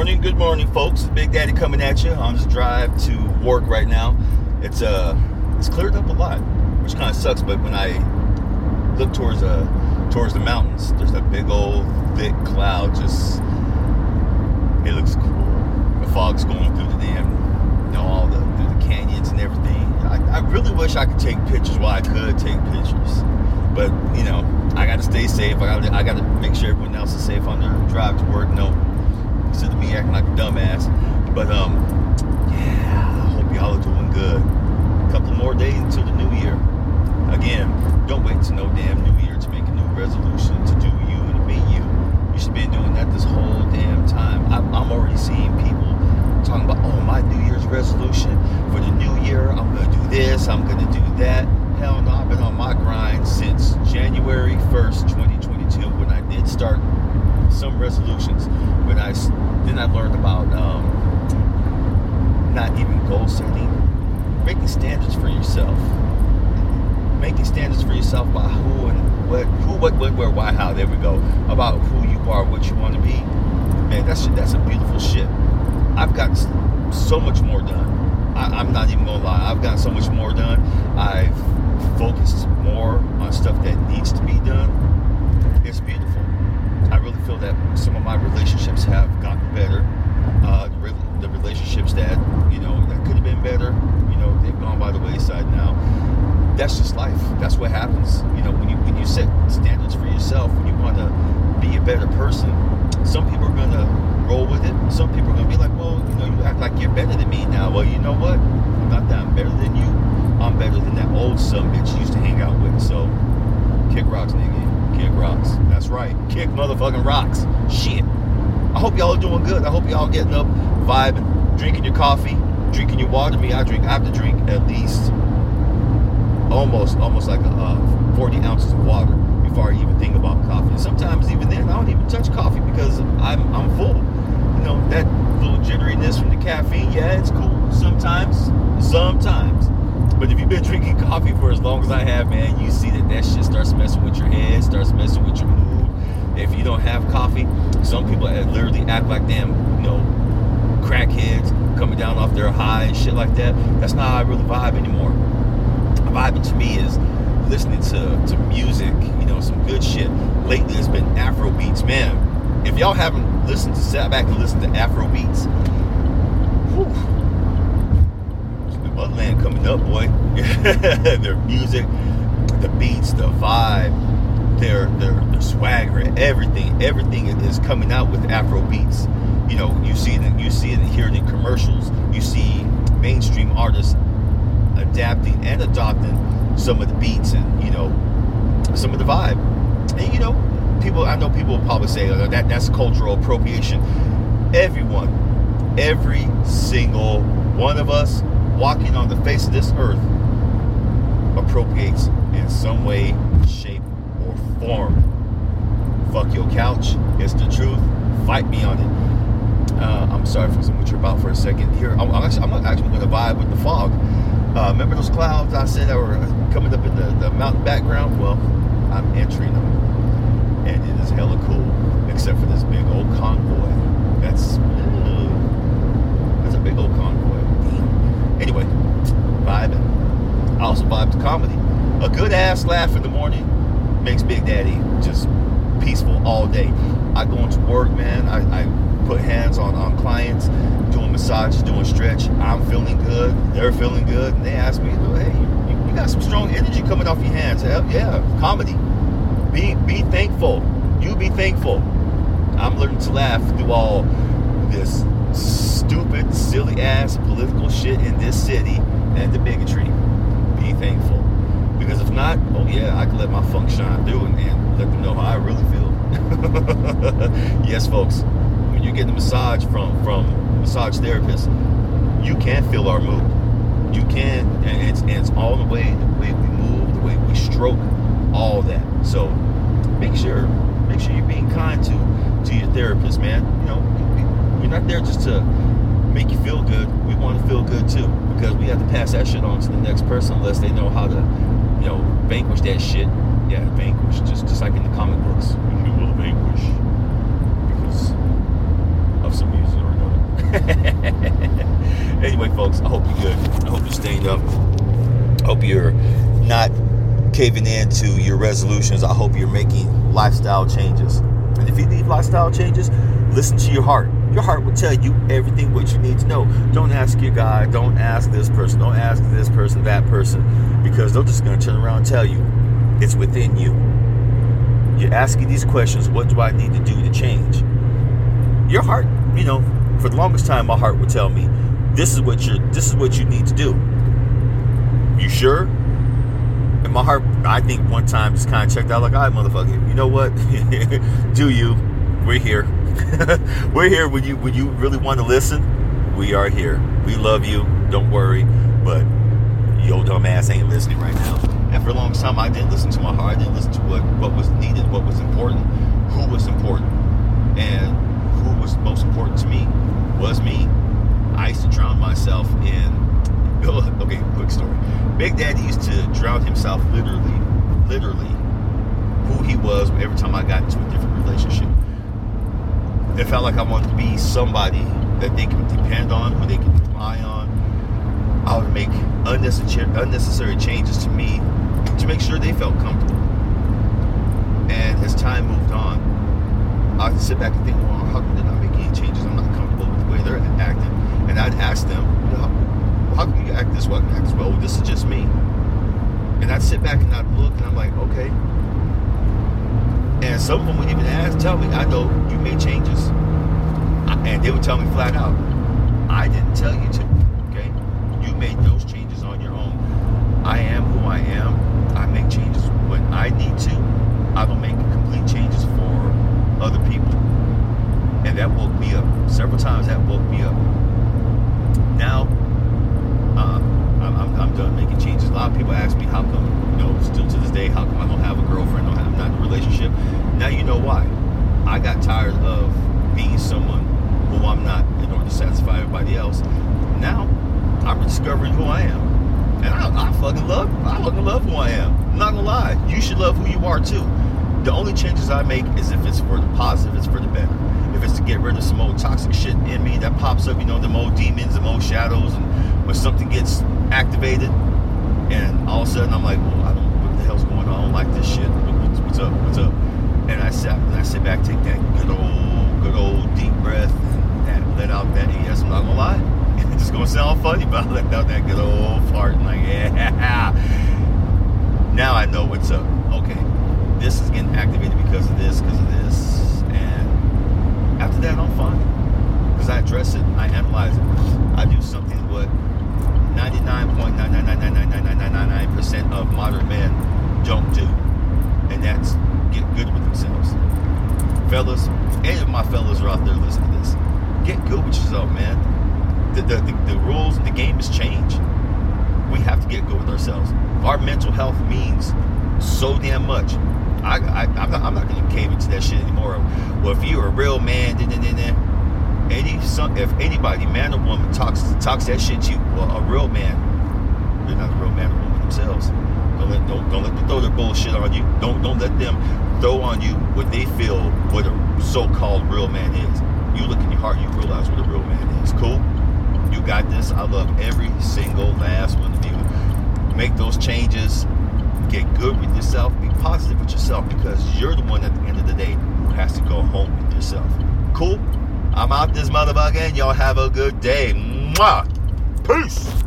morning, good morning, folks. Big Daddy coming at you on this drive to work right now. It's uh, it's cleared up a lot, which kind of sucks. But when I look towards uh towards the mountains, there's a big old thick cloud. Just it looks cool. The fog's going through the damn, you know, all the through the canyons and everything. I, I really wish I could take pictures. Well, I could take pictures, but you know, I got to stay safe. I got to I got to make sure everyone else is safe on their drive to work. No, instead of me acting like a dumbass. But um, yeah, I hope y'all are doing good. A couple more days until the new year. Again, don't wait to no damn new year to make a new resolution to do you and to be you. You should be doing that this whole damn time. I'm, I'm already seeing people talking about, oh, my New Year's resolution for the new year. I'm gonna do this. I'm gonna do that. Hell no, I've been on my grind since January 1st, 2022, when I did start some resolutions. but I then I learned about um, not even goal setting, making standards for yourself, making standards for yourself by who and what, who, what, what, where, why, how. There we go. About who you are, what you want to be. Man, that's that's a beautiful shit. I've got so much more done. I, I'm not even gonna lie. I've got so much more done. I've focused more on stuff that needs to be done. It's beautiful. I really feel that some of my relationships have gotten better. Uh, the, re- the relationships that you know that could have been better, you know, they've gone by the wayside now. That's just life. That's what happens. You know, when you when you set standards for yourself, when you want to be a better person, some people are gonna roll with it. Some people are gonna be like, well, you know, you act like you're better than me now. Well, you know what? Not that I'm better than you. I'm better than that old son bitch you used to hang out with. So, kick rocks, nigga. Kick rocks. That's right. Kick motherfucking rocks. Shit. I hope y'all are doing good. I hope y'all getting up, vibing, drinking your coffee, drinking your water. Me, I drink. I have to drink at least almost, almost like a, uh, 40 ounces of water before I even think about coffee. Sometimes even then, I don't even touch coffee because I'm I'm full. You know that little jitteriness from the caffeine. Yeah, it's cool sometimes. Sometimes. But if you've been drinking coffee for as long as I have, man, you see that that shit starts messing with your head, starts messing with your mood. If you don't have coffee, some people uh, literally act like damn, you know, crackheads coming down off their high and shit like that. That's not how I really vibe anymore. Vibing to me is listening to, to music, you know, some good shit. Lately it's been Afro beats. Man, if y'all haven't listened to sat back and listened to Afro beats, whew, the Mudland coming up, boy. their music, the beats, the vibe, their their their swagger, everything, everything is coming out with Afro beats. You know, you see it, you see it and hear it in commercials. You see mainstream artists adapting and adopting some of the beats and you know some of the vibe. And you know, people I know people will probably say oh, that that's cultural appropriation. Everyone, every single one of us walking on the face of this earth appropriates in some way, shape, or form. Fuck your couch. It's the truth. Fight me on it. Uh, I'm sorry for what you're about for a second here. I'm, actually, I'm actually going to vibe with the fog. Uh, remember those clouds I said that were coming up in the, the mountain background? Well, I'm entering them. And it is hella cool, except for this big old convoy. That's, that's a big old convoy. Anyway, vibing. I also vibe to comedy. A good ass laugh in the morning makes Big Daddy just peaceful all day. I go into work, man. I, I put hands on, on clients, doing massages, doing stretch. I'm feeling good. They're feeling good. And they ask me, hey, you, you got some strong energy coming off your hands. Hell yeah, comedy. Be be thankful. You be thankful. I'm learning to laugh through all this stupid, silly ass political shit in this city and the bigotry. Be thankful. Because if not, oh yeah, I can let my funk shine through and, and let them know how I really feel. yes, folks. You're getting a massage from from massage therapists, you can feel our mood. You can, and it's and it's all the way the way we move, the way we stroke, all that. So make sure make sure you're being kind to to your therapist, man. You know, we- we're not there just to make you feel good. We want to feel good too, because we have to pass that shit on to the next person unless they know how to, you know, vanquish that shit. Yeah, vanquish, just just like in the comic books. You will vanquish because of some music or Anyway, folks, I hope you're good. I hope you're staying up. I hope you're not caving in to your resolutions. I hope you're making lifestyle changes. And if you need lifestyle changes, listen to your heart. Your heart will tell you everything what you need to know. Don't ask your guy. Don't ask this person. Don't ask this person, that person, because they're just going to turn around and tell you it's within you. You're asking these questions. What do I need to do to change? Your heart, you know, for the longest time, my heart would tell me, this is what you're. This is what you need to do. You sure? And my heart, I think one time just kind of checked out like, all right, motherfucker, you know what? do you? We're here. We're here when you when you really want to listen. We are here. We love you. Don't worry. But yo dumb ass ain't listening right now. And for a long time I didn't listen to my heart. I didn't listen to what, what was needed, what was important, who was important. And who was most important to me was me. I used to drown myself in okay, quick story. Big Daddy used to drown himself literally, literally, who he was every time I got into a different relationship it felt like I wanted to be somebody that they can depend on, who they can rely on. I would make unnecessary unnecessary changes to me to make sure they felt comfortable. And as time moved on, I sit back and think, well, how they're not making any changes? I'm not comfortable with the way they're acting. And I'd ask them, you know, how come you act this way? I act this way? Well, this is just me. And I'd sit back and I'd look and I'm like, okay, and some of them would even ask, tell me, I know you made changes. And they would tell me flat out, I didn't tell you to. Okay? You made those changes on your own. I am who I am. I make changes when I need to. I don't make complete changes for other people. And that woke me up. Several times that woke me up. Now, uh, I'm, I'm, I'm done making changes. A lot of people ask me, how come, you know, still to this day, how come I don't have a girlfriend? I don't have not in a relationship. Now you know why. I got tired of being someone who I'm not in order to satisfy everybody else. Now I'm discovering who I am. And I, I fucking love I fucking love who I am. I'm not gonna lie. You should love who you are too. The only changes I make is if it's for the positive, it's for the better. If it's to get rid of some old toxic shit in me that pops up, you know, the old demons, the old shadows, and when something gets activated, and all of a sudden I'm like, well, I don't, what the hell's going on? I don't like this shit what's up, what's up? And I sit, and I sit back, take that good old, good old deep breath, and, and let out that, yes, I'm not gonna lie. It's just gonna sound funny, but I let out that good old fart, and like, yeah. Now I know what's up. Okay, this is getting activated because of this, because of this, and after that, I'm fine. Because I address it, I analyze it, I do something what 99.999999999% of modern men don't do and that's get good with themselves. Fellas, any of my fellas are out there listening to this. Get good with yourself, man. The, the, the, the rules the game has changed. We have to get good with ourselves. Our mental health means so damn much. I, I, am not, I'm not going to cave into that shit anymore. Well, if you're a real man, then, then, then, any some, if anybody, man or woman, talks talks that shit to you, well, a real man, they're not a real man or woman themselves. Don't let don't, don't let them throw their bullshit on you. Don't don't let them throw on you what they feel what a so-called real man is. You look in your heart, you realize what a real man is. Cool. You got this. I love every single last one of you. Make those changes. Get good with yourself. Be positive with yourself because you're the one at the end of the day who has to go home with yourself. Cool. I'm out this motherfucker and y'all have a good day. Mwah. Peace.